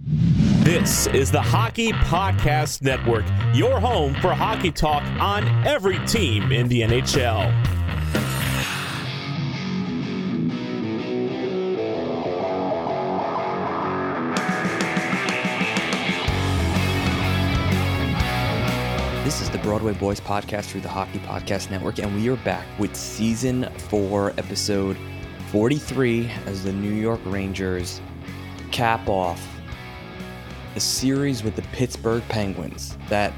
This is the Hockey Podcast Network, your home for hockey talk on every team in the NHL. This is the Broadway Boys podcast through the Hockey Podcast Network, and we are back with season four, episode 43, as the New York Rangers cap off a series with the Pittsburgh Penguins that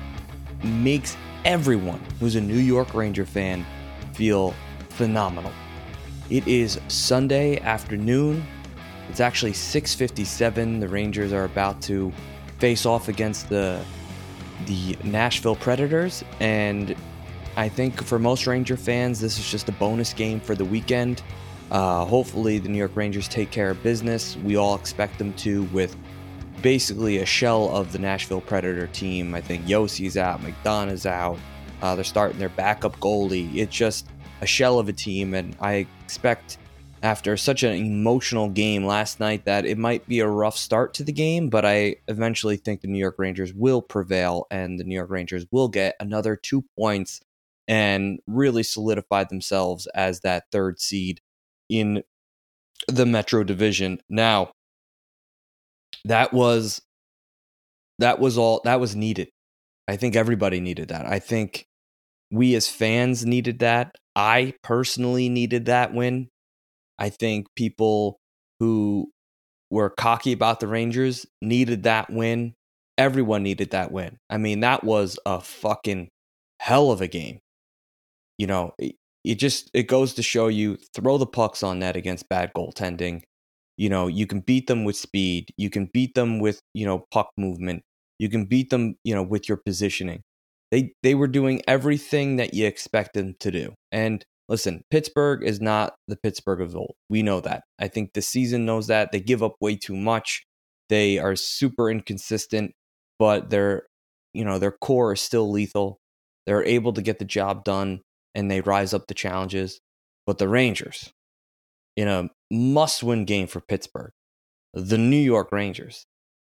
makes everyone who's a New York Ranger fan feel phenomenal. It is Sunday afternoon. It's actually 6:57. The Rangers are about to face off against the the Nashville Predators and I think for most Ranger fans this is just a bonus game for the weekend. Uh, hopefully the New York Rangers take care of business. We all expect them to with basically a shell of the Nashville Predator team. I think Josi's out, McDonagh's out. Uh, they're starting their backup goalie. It's just a shell of a team, and I expect after such an emotional game last night that it might be a rough start to the game, but I eventually think the New York Rangers will prevail and the New York Rangers will get another two points and really solidify themselves as that third seed in the Metro Division. Now, that was that was all that was needed. I think everybody needed that. I think we as fans needed that. I personally needed that win. I think people who were cocky about the Rangers needed that win. Everyone needed that win. I mean, that was a fucking hell of a game. You know, it, it just it goes to show you throw the pucks on net against bad goaltending. You know, you can beat them with speed. You can beat them with, you know, puck movement. You can beat them, you know, with your positioning. They they were doing everything that you expect them to do. And listen, Pittsburgh is not the Pittsburgh of old. We know that. I think the season knows that. They give up way too much. They are super inconsistent, but their you know, their core is still lethal. They're able to get the job done and they rise up the challenges. But the Rangers, in a must win game for Pittsburgh, the New York Rangers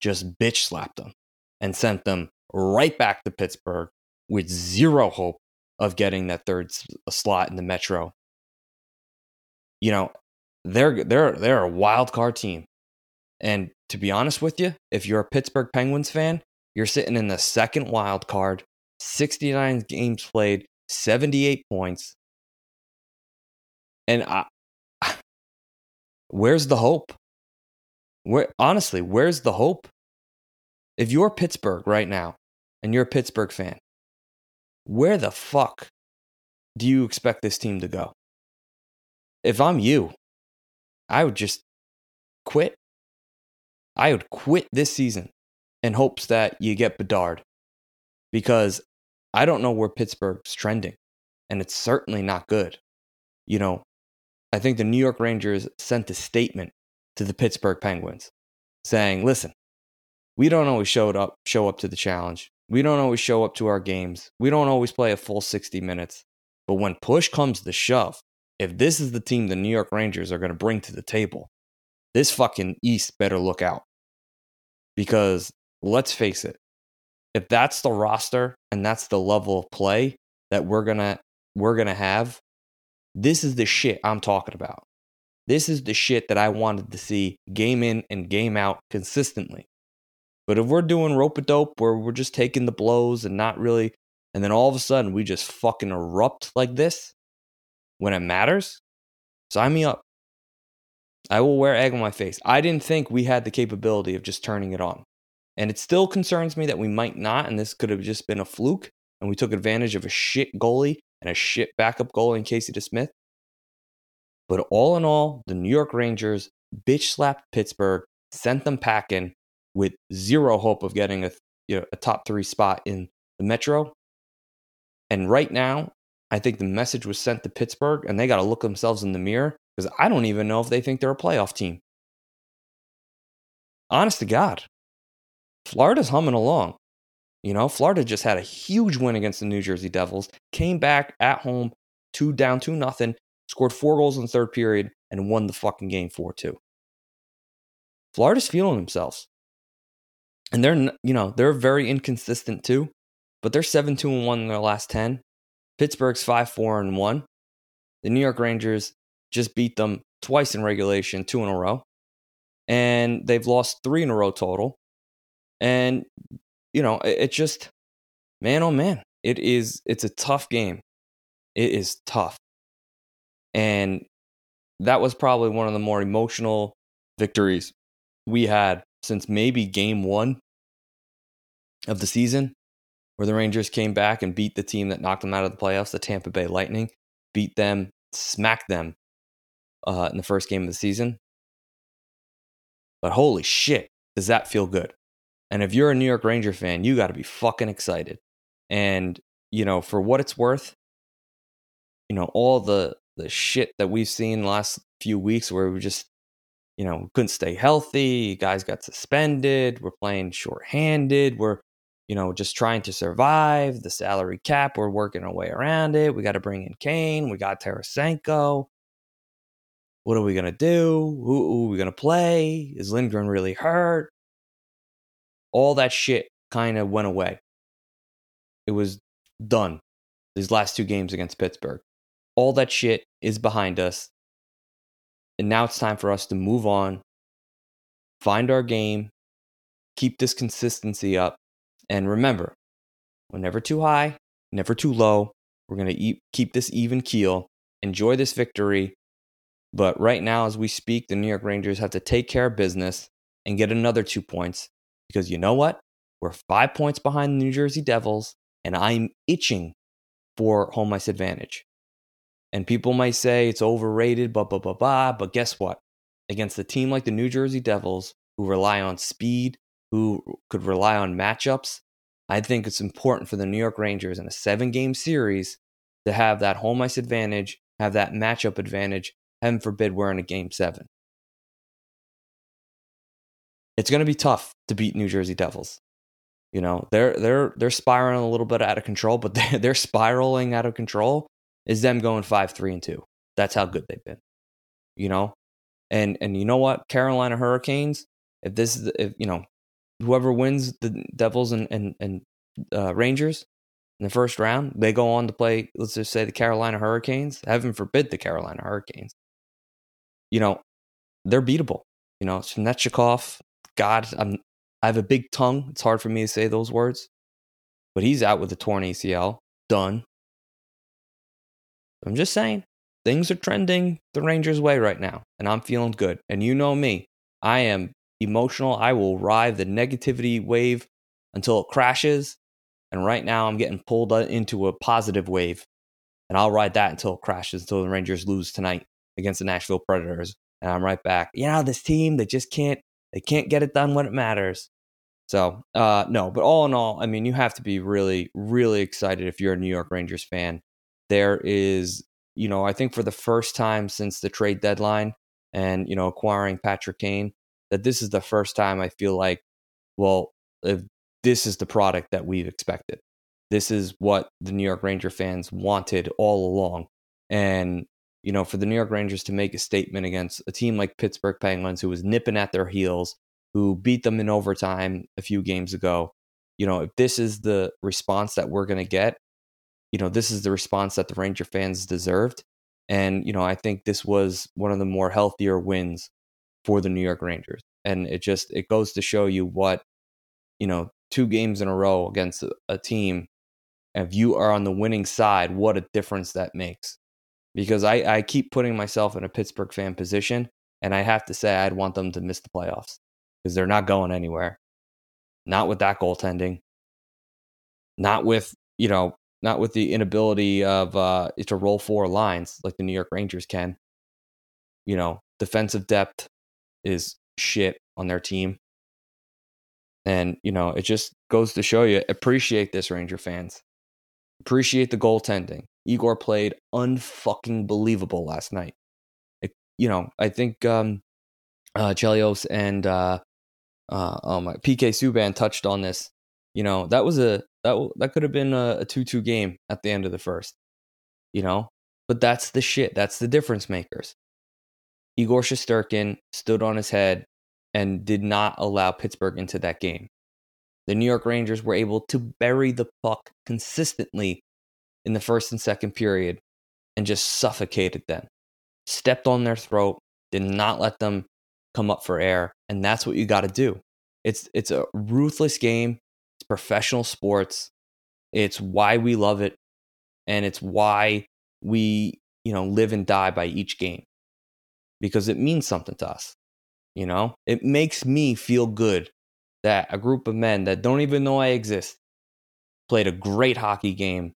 just bitch slapped them and sent them right back to Pittsburgh with zero hope of getting that third slot in the Metro. You know, they're they're they're a wild card team. And to be honest with you, if you're a Pittsburgh Penguins fan, you're sitting in the second wild card, 69 games played, 78 points. And I, where's the hope? Where honestly, where's the hope? If you're Pittsburgh right now and you're a Pittsburgh fan, where the fuck do you expect this team to go? If I'm you, I would just quit. I would quit this season in hopes that you get Bedard because I don't know where Pittsburgh's trending and it's certainly not good. You know, I think the New York Rangers sent a statement to the Pittsburgh Penguins saying, "Listen, we don't always show up show up to the challenge. We don't always show up to our games. We don't always play a full 60 minutes. But when push comes to shove, if this is the team the New York Rangers are going to bring to the table, this fucking East better look out. Because let's face it, if that's the roster and that's the level of play that we're going to we're going to have, this is the shit I'm talking about. This is the shit that I wanted to see game in and game out consistently. But if we're doing rope a dope where we're just taking the blows and not really, and then all of a sudden we just fucking erupt like this when it matters, sign me up. I will wear egg on my face. I didn't think we had the capability of just turning it on. And it still concerns me that we might not, and this could have just been a fluke, and we took advantage of a shit goalie and a shit backup goalie in Casey DeSmith. But all in all, the New York Rangers bitch slapped Pittsburgh, sent them packing with zero hope of getting a, you know, a top three spot in the Metro. And right now, I think the message was sent to Pittsburgh, and they got to look themselves in the mirror because I don't even know if they think they're a playoff team. Honest to God, Florida's humming along. You know, Florida just had a huge win against the New Jersey Devils, came back at home, two down, two nothing, scored four goals in the third period, and won the fucking game 4 2. Florida's feeling themselves. And they're, you know, they're very inconsistent too, but they're 7 2 and 1 in their last 10. Pittsburgh's 5 4 and 1. The New York Rangers just beat them twice in regulation, two in a row. And they've lost three in a row total. And, you know, it, it just, man, oh man, it is, it's a tough game. It is tough. And that was probably one of the more emotional victories we had since maybe game one of the season, where the Rangers came back and beat the team that knocked them out of the playoffs, the Tampa Bay Lightning, beat them, smacked them uh, in the first game of the season. But holy shit, does that feel good? And if you're a New York Ranger fan, you got to be fucking excited. And, you know, for what it's worth, you know, all the the shit that we've seen last few weeks where we just, you know, couldn't stay healthy, guys got suspended, we're playing shorthanded, we're, you know, just trying to survive, the salary cap, we're working our way around it. We got to bring in Kane, we got Tarasenko. What are we going to do? Who, who are we going to play? Is Lindgren really hurt? All that shit kind of went away. It was done these last two games against Pittsburgh all that shit is behind us. And now it's time for us to move on, find our game, keep this consistency up. And remember, we're never too high, never too low. We're going to keep this even keel, enjoy this victory. But right now, as we speak, the New York Rangers have to take care of business and get another two points because you know what? We're five points behind the New Jersey Devils, and I'm itching for home ice advantage. And people might say it's overrated, blah, blah, blah, blah. But guess what? Against a team like the New Jersey Devils, who rely on speed, who could rely on matchups, I think it's important for the New York Rangers in a seven game series to have that home ice advantage, have that matchup advantage. Heaven forbid we're in a game seven. It's going to be tough to beat New Jersey Devils. You know, they're they're they're spiraling a little bit out of control, but they're, they're spiraling out of control is them going five, three, and two. That's how good they've been. You know? And and you know what? Carolina Hurricanes, if this is if you know, whoever wins the Devils and and, and uh, Rangers in the first round, they go on to play, let's just say the Carolina Hurricanes. Heaven forbid the Carolina Hurricanes. You know, they're beatable. You know, Svechnikov, God, I'm I have a big tongue. It's hard for me to say those words. But he's out with a torn ACL. Done. I'm just saying, things are trending the Rangers' way right now, and I'm feeling good. And you know me, I am emotional. I will ride the negativity wave until it crashes. And right now, I'm getting pulled into a positive wave. And I'll ride that until it crashes, until the Rangers lose tonight against the Nashville Predators. And I'm right back. You know, this team, they just can't, they can't get it done when it matters. So, uh, no, but all in all, I mean, you have to be really, really excited if you're a New York Rangers fan. There is, you know, I think for the first time since the trade deadline and, you know, acquiring Patrick Kane, that this is the first time I feel like, well, if this is the product that we've expected. This is what the New York Ranger fans wanted all along. And, you know, for the New York Rangers to make a statement against a team like Pittsburgh Penguins, who was nipping at their heels, who beat them in overtime a few games ago, you know, if this is the response that we're going to get, you know, this is the response that the Ranger fans deserved. And, you know, I think this was one of the more healthier wins for the New York Rangers. And it just it goes to show you what, you know, two games in a row against a, a team, if you are on the winning side, what a difference that makes. Because I, I keep putting myself in a Pittsburgh fan position, and I have to say I'd want them to miss the playoffs because they're not going anywhere. Not with that goaltending. Not with, you know, not with the inability of uh, to roll four lines like the New York Rangers can. You know, defensive depth is shit on their team. And, you know, it just goes to show you appreciate this, Ranger fans. Appreciate the goaltending. Igor played unfucking believable last night. It, you know, I think um, uh, Chelios and uh, uh, oh my, PK Subban touched on this. You know, that was a that that could have been a, a two two game at the end of the first. You know, but that's the shit. That's the difference makers. Igor Shesterkin stood on his head and did not allow Pittsburgh into that game. The New York Rangers were able to bury the puck consistently in the first and second period and just suffocated them. Stepped on their throat, did not let them come up for air, and that's what you got to do. It's it's a ruthless game. It's professional sports. It's why we love it and it's why we, you know, live and die by each game because it means something to us. You know, it makes me feel good that a group of men that don't even know I exist played a great hockey game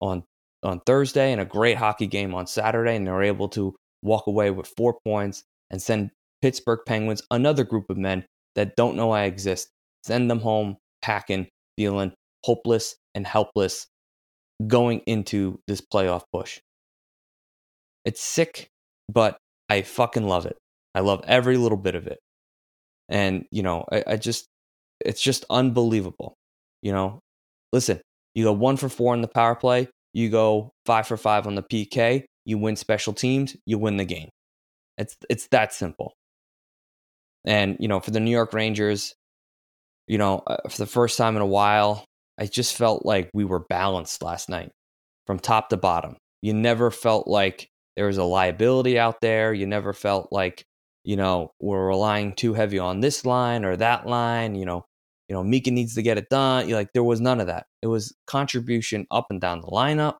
on on Thursday and a great hockey game on Saturday, and they're able to walk away with four points and send Pittsburgh Penguins, another group of men that don't know I exist, send them home packing, feeling hopeless and helpless going into this playoff push. It's sick, but I fucking love it. I love every little bit of it. And, you know, I, I just, it's just unbelievable. You know, listen, you go one for four in the power play, you go five for five on the PK, you win special teams, you win the game. It's, it's that simple. And, you know, for the New York Rangers, you know, uh, for the first time in a while, I just felt like we were balanced last night from top to bottom. You never felt like there was a liability out there. You never felt like, you know, we're relying too heavy on this line or that line. You know, you know, Mika needs to get it done. Like, there was none of that. It was contribution up and down the lineup.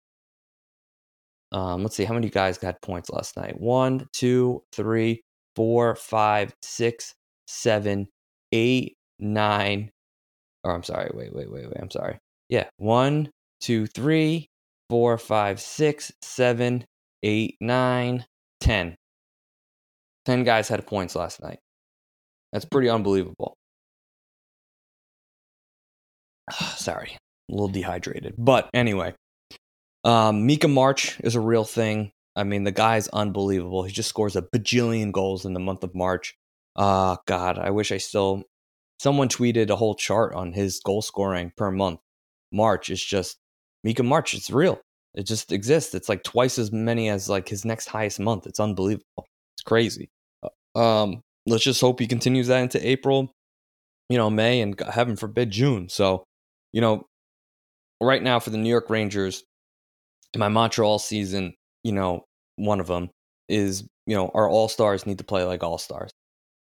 Um, let's see, how many guys got points last night? One, two, three, four, five, six, seven, eight, nine. Or I'm sorry, wait, wait, wait, wait. I'm sorry. Yeah, one, two, three, four, five, six, seven, eight, nine, ten. Ten guys had points last night. That's pretty unbelievable. sorry, a little dehydrated. But anyway, um, Mika March is a real thing. I mean, the guy's unbelievable. He just scores a bajillion goals in the month of March. Uh, God, I wish I still. Someone tweeted a whole chart on his goal scoring per month. March is just Mika March. It's real. It just exists. It's like twice as many as like his next highest month. It's unbelievable. It's crazy. Uh, um, let's just hope he continues that into April, you know, May, and heaven forbid June. So, you know, right now for the New York Rangers, my mantra all season you know, one of them is, you know, our all stars need to play like all stars.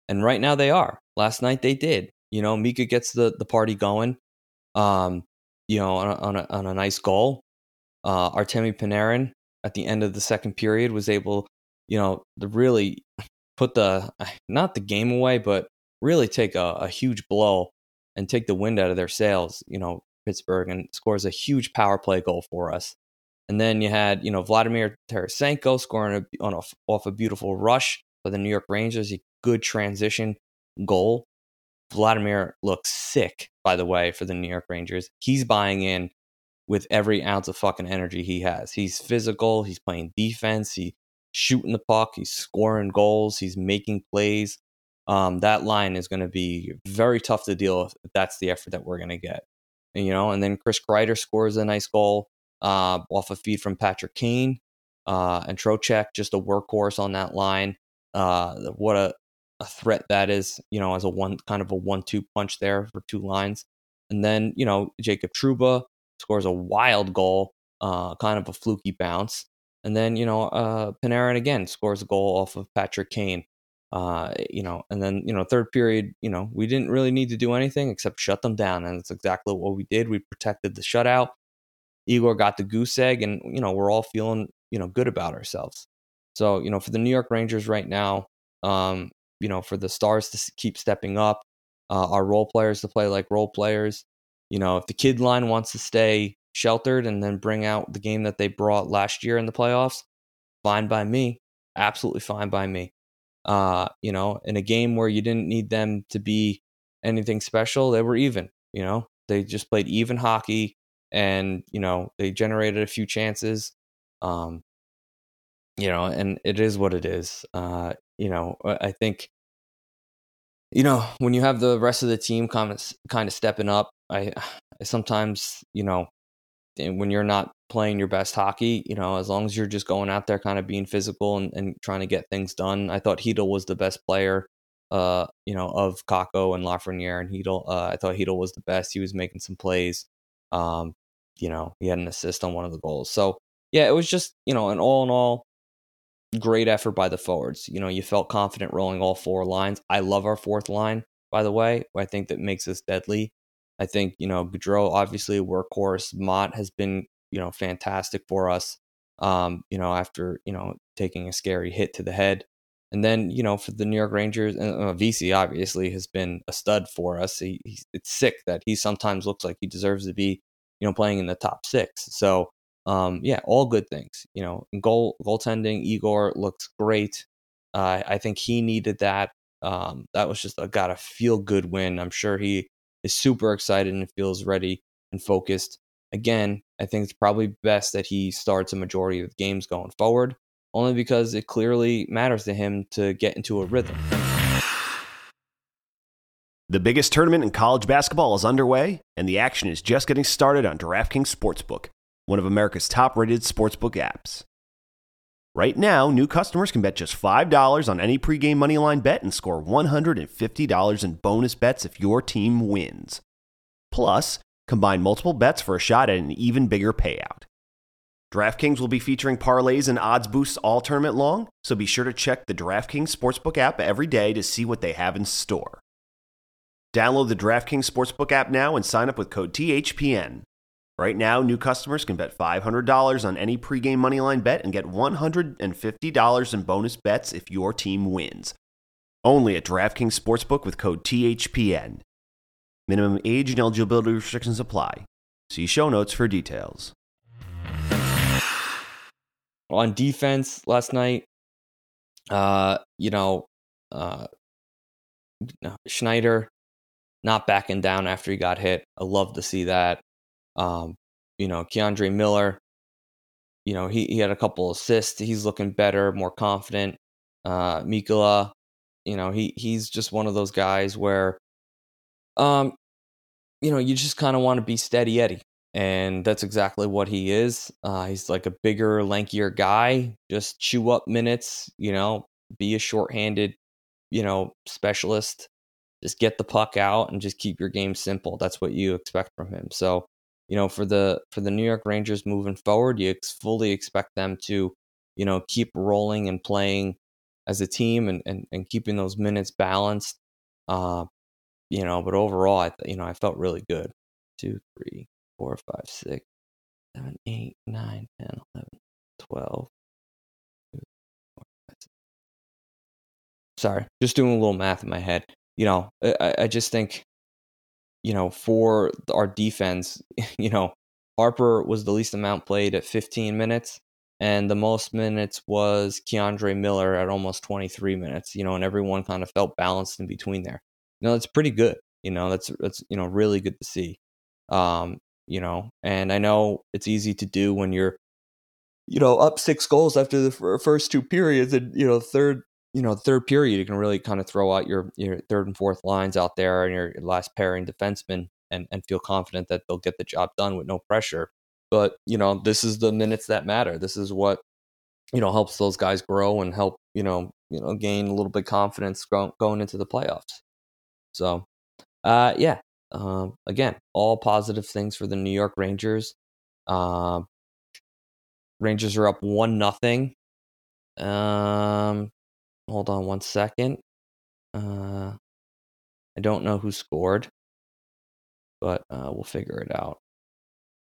And right now they are. Last night they did. You know, Mika gets the, the party going, um, you know, on a, on a, on a nice goal. Uh, Artemi Panarin at the end of the second period was able, you know, really put the, not the game away, but really take a, a huge blow and take the wind out of their sails, you know, Pittsburgh, and scores a huge power play goal for us. And then you had, you know, Vladimir Tarasenko scoring a, on a, off a beautiful rush for the New York Rangers, a good transition goal. Vladimir looks sick, by the way, for the New York Rangers. He's buying in with every ounce of fucking energy he has. He's physical. He's playing defense. He's shooting the puck. He's scoring goals. He's making plays. Um, that line is going to be very tough to deal with if that's the effort that we're going to get. And, you know, and then Chris Kreider scores a nice goal uh, off a feed from Patrick Kane. Uh, and Trocheck, just a workhorse on that line. Uh, what a, a threat that is, you know, as a one kind of a one-two punch there for two lines. And then, you know, Jacob Trouba scores a wild goal, uh, kind of a fluky bounce. And then, you know, uh, Panarin again scores a goal off of Patrick Kane. Uh, you know, and then, you know, third period, you know, we didn't really need to do anything except shut them down. And it's exactly what we did. We protected the shutout. Igor got the goose egg, and, you know, we're all feeling, you know, good about ourselves. So, you know, for the New York Rangers right now, um, you know, for the stars to keep stepping up, uh, our role players to play like role players. You know, if the kid line wants to stay sheltered and then bring out the game that they brought last year in the playoffs, fine by me. Absolutely fine by me. Uh, you know, in a game where you didn't need them to be anything special, they were even. You know, they just played even hockey, and you know they generated a few chances. Um, you know, and it is what it is. Uh, you know, I think you know, when you have the rest of the team kind of kind of stepping up, I, I sometimes, you know, when you're not playing your best hockey, you know, as long as you're just going out there kind of being physical and, and trying to get things done. I thought Chytil was the best player, uh, you know, of Kakko and Lafreniere and Chytil. Uh, I thought Chytil was the best. He was making some plays. Um, you know, he had an assist on one of the goals. So yeah, it was just, you know, an all in all, great effort by the forwards. You know, you felt confident rolling all four lines. I love our fourth line, by the way. I think that makes us deadly. I think, you know, Goodrow, obviously a workhorse. Motte has been, you know, fantastic for us, um, you know, after, you know, taking a scary hit to the head. And then, you know, for the New York Rangers, uh, VC obviously has been a stud for us. He, it's sick that he sometimes looks like he deserves to be, you know, playing in the top six. So, um, yeah, all good things. You know, goal goaltending, Igor looks great. Uh, I think he needed that. Um, that was just a got a feel good win. I'm sure he is super excited and feels ready and focused. Again, I think it's probably best that he starts a majority of the games going forward, only because it clearly matters to him to get into a rhythm. The biggest tournament in college basketball is underway, and the action is just getting started on DraftKings Sportsbook one of America's top rated sportsbook apps. Right now, new customers can bet just $5 on any pregame moneyline bet and score $150 in bonus bets if your team wins. Plus, combine multiple bets for a shot at an even bigger payout. DraftKings will be featuring parlays and odds boosts all tournament long, so be sure to check the DraftKings Sportsbook app every day to see what they have in store. Download the DraftKings Sportsbook app now and sign up with code THPN. Right now, new customers can bet $500 on any pregame moneyline bet and get $150 in bonus bets if your team wins. Only at DraftKings Sportsbook with code THPN. Minimum age and eligibility restrictions apply. See show notes for details. On defense last night, uh, you know, uh, Schneider not backing down after he got hit. I love to see that. Um, you know, K'Andre Miller, you know, he, he had a couple assists. He's looking better, more confident. Uh, Mikkola, you know, he he's just one of those guys where, um, you know, you just kind of want to be steady Eddie. And that's exactly what he is. Uh, he's like a bigger, lankier guy. Just chew up minutes, you know, be a shorthanded, you know, specialist. Just get the puck out and just keep your game simple. That's what you expect from him. So, you know, for the for the New York Rangers moving forward, you ex- fully expect them to, you know, keep rolling and playing as a team and and, and keeping those minutes balanced. Uh, you know, but overall, I you know I felt really good. Two, three, four, five, six, seven, eight, nine, ten, eleven, twelve. Sorry, just doing a little math in my head. you know, I, I just think, you know, for our defense, you know, Harpur was the least amount played at 15 minutes, and the most minutes was K'Andre Miller at almost 23 minutes. You know, and everyone kind of felt balanced in between there. You know, that's pretty good. You know, that's that's you know really good to see. Um, you know, and I know it's easy to do when you're, you know, up six goals after the first two periods, and you know, third you know, third period, you can really kind of throw out your your third and fourth lines out there and your last pairing defenseman and, and feel confident that they'll get the job done with no pressure. But, you know, this is the minutes that matter. This is what, you know, helps those guys grow and help, you know, you know, gain a little bit confidence going into the playoffs. So, uh, yeah, uh, again, all positive things for the New York Rangers. Uh, Rangers are up one nothing. Um, Hold on one second. Uh, I don't know who scored, but uh, we'll figure it out.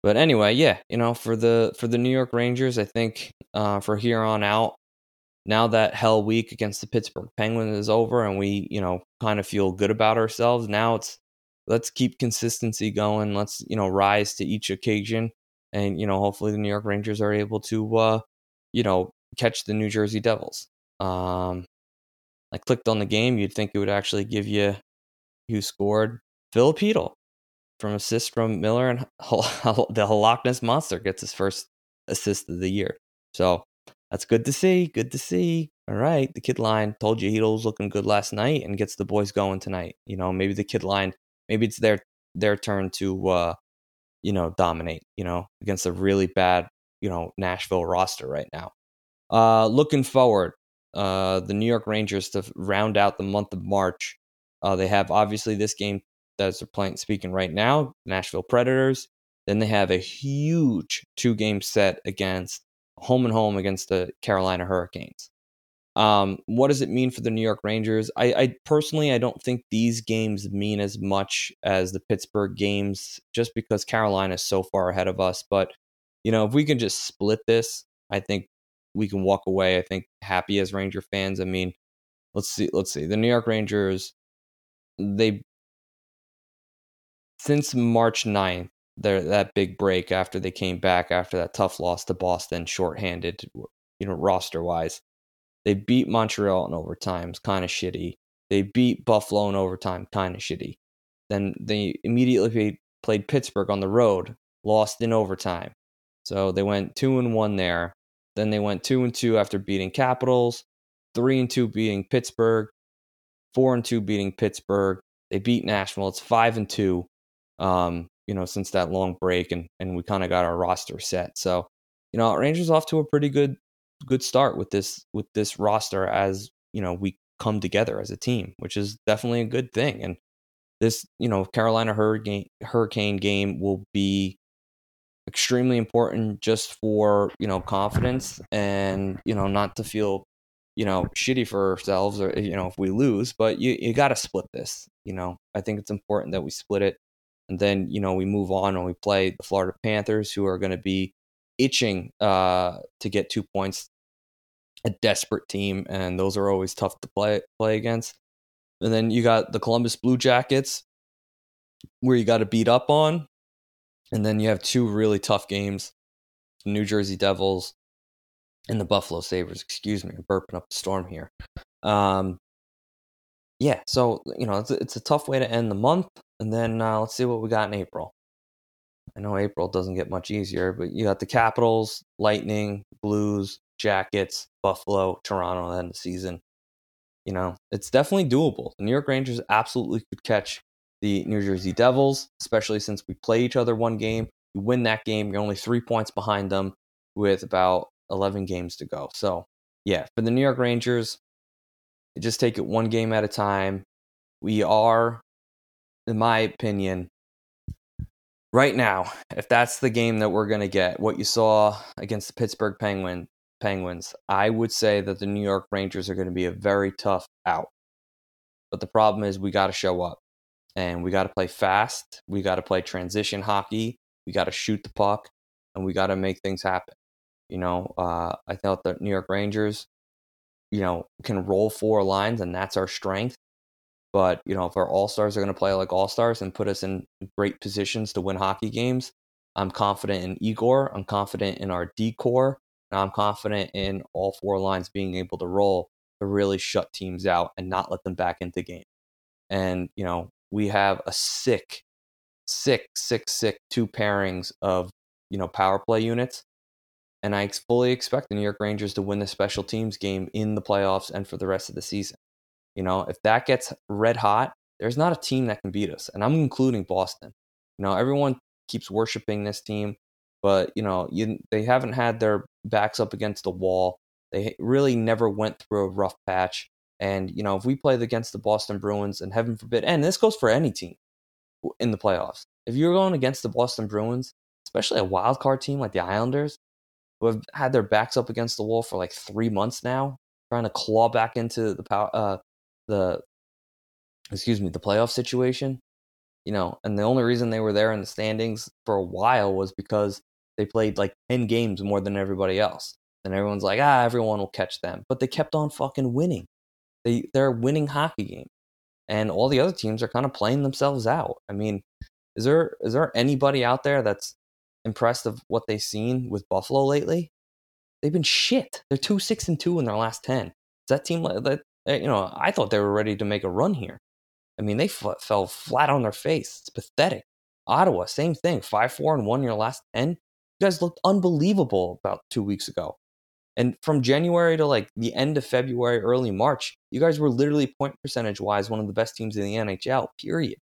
But anyway, yeah, you know, for the for the New York Rangers, I think uh, for here on out, now that hell week against the Pittsburgh Penguins is over, and we, you know, kind of feel good about ourselves. Now it's let's keep consistency going. Let's you know rise to each occasion, and you know, hopefully the New York Rangers are able to, uh, you know, catch the New Jersey Devils. Um, I clicked on the game, you'd think it would actually give you who scored. Filipino from assist from Miller and the Loch Monster gets his first assist of the year. So that's good to see. Good to see. All right. The kid line told you he was looking good last night and gets the boys going tonight. You know, maybe the kid line, maybe it's their their turn to uh, you know, dominate, you know, against a really bad, you know, Nashville roster right now. Uh looking forward, uh, the New York Rangers to round out the month of March. Uh, they have obviously this game that's playing, speaking right now, Nashville Predators. Then they have a huge two game set against home and home against the Carolina Hurricanes. Um, what does it mean for the New York Rangers? I, I, personally, I don't think these games mean as much as the Pittsburgh games, just because Carolina is so far ahead of us. But you know, if we can just split this, I think we can walk away, I think, happy as Ranger fans. I mean, let's see, let's see. The New York Rangers, they since March 9th, their that big break after they came back after that tough loss to Boston, shorthanded, you know, roster wise. They beat Montreal in overtime, it's kind of shitty. They beat Buffalo in overtime, kind of shitty. Then they immediately played Pittsburgh on the road, lost in overtime. So they went two and one there. Then they went two and two after beating Capitals, three and two beating Pittsburgh, four and two beating Pittsburgh. They beat Nashville. It's five and two. Um, you know, since that long break, and and we kind of got our roster set. So, you know, Rangers off to a pretty good good start with this with this roster as you know we come together as a team, which is definitely a good thing. And this, you know, Carolina Hurricane Hurricane game will be extremely important just for you know confidence and you know not to feel you know shitty for ourselves or you know if we lose but you you got to split this you know? I think it's important that we split it and then you know we move on and we play the florida panthers who are going to be itching uh to get two points. A desperate team and those are always tough to play play against. And then you got the columbus blue jackets where you got to beat up on and then you have two really tough games New Jersey Devils and the Buffalo Sabres. Excuse me, I'm burping up the storm here. Um, yeah, so, you know, it's a, it's a tough way to end the month. And then uh, let's see what we got in April. I know April doesn't get much easier, but you got the Capitals, Lightning, Blues, Jackets, Buffalo, Toronto, and the season. You know, it's definitely doable. The New York Rangers absolutely could catch the New Jersey Devils, especially since we play each other one game. You win that game, you're only three points behind them with about 11 games to go. So, yeah, for the New York Rangers, just take it one game at a time. We are, in my opinion, right now, if that's the game that we're going to get, what you saw against the Pittsburgh Penguin, Penguins, I would say that the New York Rangers are going to be a very tough out. But the problem is we got to show up and we got to play fast. We got to play transition hockey. We got to shoot the puck, and we got to make things happen. You know, uh, I thought the New York Rangers, you know, can roll four lines, and that's our strength. But you know, if our all stars are going to play like all stars and put us in great positions to win hockey games, I'm confident in Igor. I'm confident in our decor. And I'm confident in all four lines being able to roll to really shut teams out and not let them back into game. And you know, we have a sick, sick, sick, sick two pairings of you know power play units and I fully expect the New York Rangers to win the special teams game in the playoffs and for the rest of the season. You know, if that gets red hot, there's not a team that can beat us. And I'm including Boston. You know, everyone keeps worshiping this team, but, you know, you, they haven't had their backs up against the wall. They really never went through a rough patch. And, you know, if we played against the Boston Bruins, and heaven forbid, and this goes for any team in the playoffs, if you're going against the Boston Bruins, especially a wild card team like the Islanders, who have had their backs up against the wall for like three months now, trying to claw back into the power, uh, the excuse me, the playoff situation. You know, and the only reason they were there in the standings for a while was because they played like ten games more than everybody else. And everyone's like, ah, everyone will catch them, but they kept on fucking winning. They they're winning hockey games, and all the other teams are kind of playing themselves out. I mean, is there is there anybody out there that's impressed of what they've seen with Buffalo lately. They've been shit. They're two six and two in their last ten. Is that team that eh, you know? I thought they were ready to make a run here. I mean, they f- fell flat on their face. It's pathetic. Ottawa, same thing. Five four and one in your last ten. You guys looked unbelievable about two weeks ago. And from January to like the end of February, early March, you guys were literally point percentage wise one of the best teams in the NHL. Period.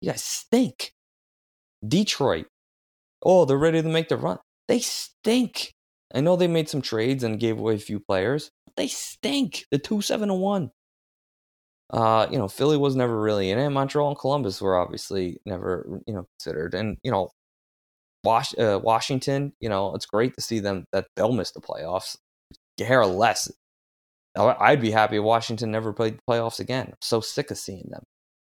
You guys stink. Detroit, oh, they're ready to make the run. They stink. I know they made some trades and gave away a few players, but they stink. The two seven and one. Uh, you know, Philly was never really in it. Montreal and Columbus were obviously never, you know, considered. And you know, Was- uh, Washington, you know, it's great to see them that they'll miss the playoffs. Care less. I'd be happy if Washington never played the playoffs again. I'm so sick of seeing them.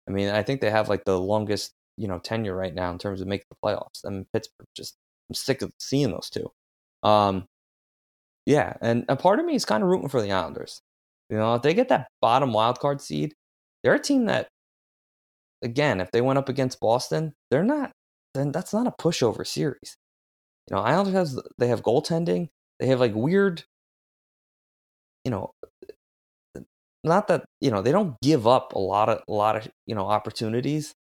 I mean, I think they have like the longest you know tenure right now in terms of making the playoffs. I mean, Pittsburgh just I'm sick of seeing those two. Um, yeah, and a part of me is kind of rooting for the Islanders. You know, if they get that bottom wild card seed, they're a team that, again, if they went up against Boston, they're not. Then that's not a pushover series. You know, Islanders they have goaltending. They have like weird. You know, not that you know they don't give up a lot of a lot of you know opportunities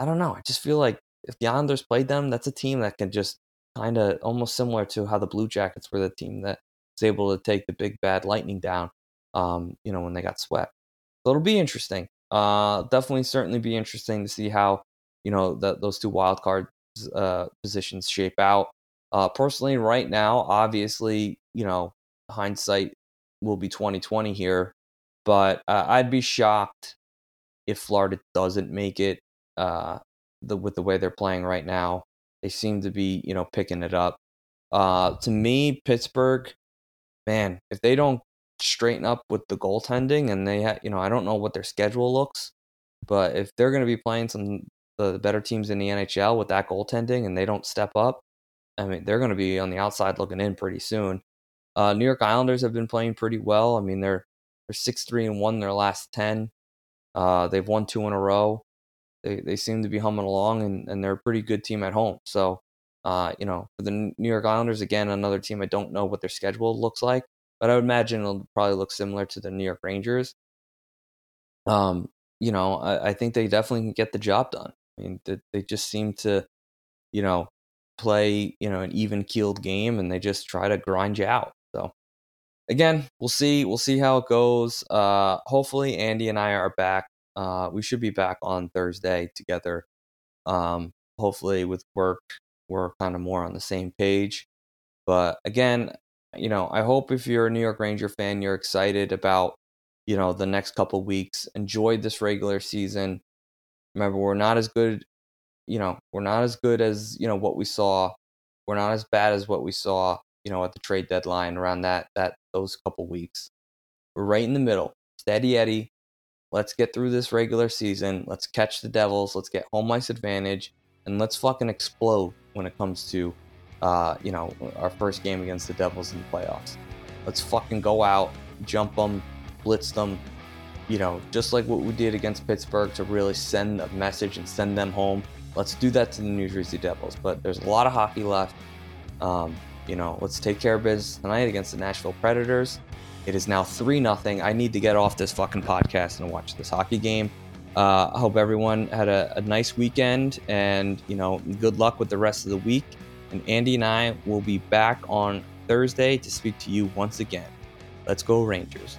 I don't know. I just feel like if the Islanders played them, that's a team that can just kind of almost similar to how the Blue Jackets were the team that was able to take the big bad Lightning down. Um, you know when they got swept. So it'll be interesting. Uh, definitely, certainly be interesting to see how you know that those two wild card uh, positions shape out. Uh, personally, right now, obviously, you know, hindsight will be twenty twenty here, but uh, I'd be shocked if Florida doesn't make it uh, the with the way they're playing right now. They seem to be, you know, picking it up. Uh, to me, Pittsburgh, man, if they don't straighten up with the goaltending and they, ha- you know, I don't know what their schedule looks, but if they're going to be playing some the better teams in the NHL with that goaltending and they don't step up, I mean, they're going to be on the outside looking in pretty soon. Uh, New York Islanders have been playing pretty well. I mean, they're they're six three and one in their last ten. Uh, they've won two in a row they they seem to be humming along, and, and they're a pretty good team at home. So, uh, you know, for the New York Islanders, again, another team I don't know what their schedule looks like, but I would imagine it'll probably look similar to the New York Rangers. Um, you know, I, I think they definitely can get the job done. I mean, they, just seem to, you know, play you know an even keeled game, and they just try to grind you out. So again, we'll see. We'll see how it goes. Uh, hopefully, Andy and I are back uh, we should be back on Thursday together. Um, hopefully, with work, we're kind of more on the same page. But again, you know, I hope if you're a New York Ranger fan, you're excited about, you know, the next couple weeks. Enjoy this regular season. Remember, we're not as good, you know, we're not as good as, you know, what we saw. We're not as bad as what we saw, you know, at the trade deadline around that, that, those couple weeks. We're right in the middle. Steady Eddie. Let's get through this regular season. Let's catch the Devils. Let's get home ice advantage, and let's fucking explode when it comes to, uh, you know, our first game against the Devils in the playoffs. Let's fucking go out, jump them, blitz them, you know, just like what we did against Pittsburgh to really send a message and send them home. Let's do that to the New Jersey Devils. But there's a lot of hockey left. Um, you know, let's take care of business tonight against the Nashville Predators. It is now 3 0. I need to get off this fucking podcast and watch this hockey game. Uh, I hope everyone had a, a nice weekend and, you know, good luck with the rest of the week. And Andy and I will be back on Thursday to speak to you once again. Let's go, Rangers.